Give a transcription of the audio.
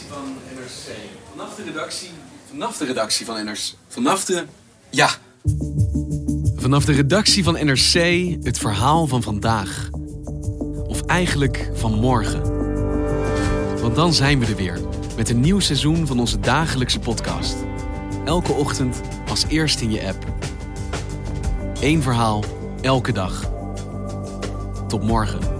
Redactie van NRC. Vanaf de redactie. Vanaf de redactie van NRC. Vanaf de. Ja. Vanaf de redactie van NRC het verhaal van vandaag. Of eigenlijk van morgen. Want dan zijn we er weer. Met een nieuw seizoen van onze dagelijkse podcast. Elke ochtend als eerst in je app. Eén verhaal, elke dag. Tot morgen.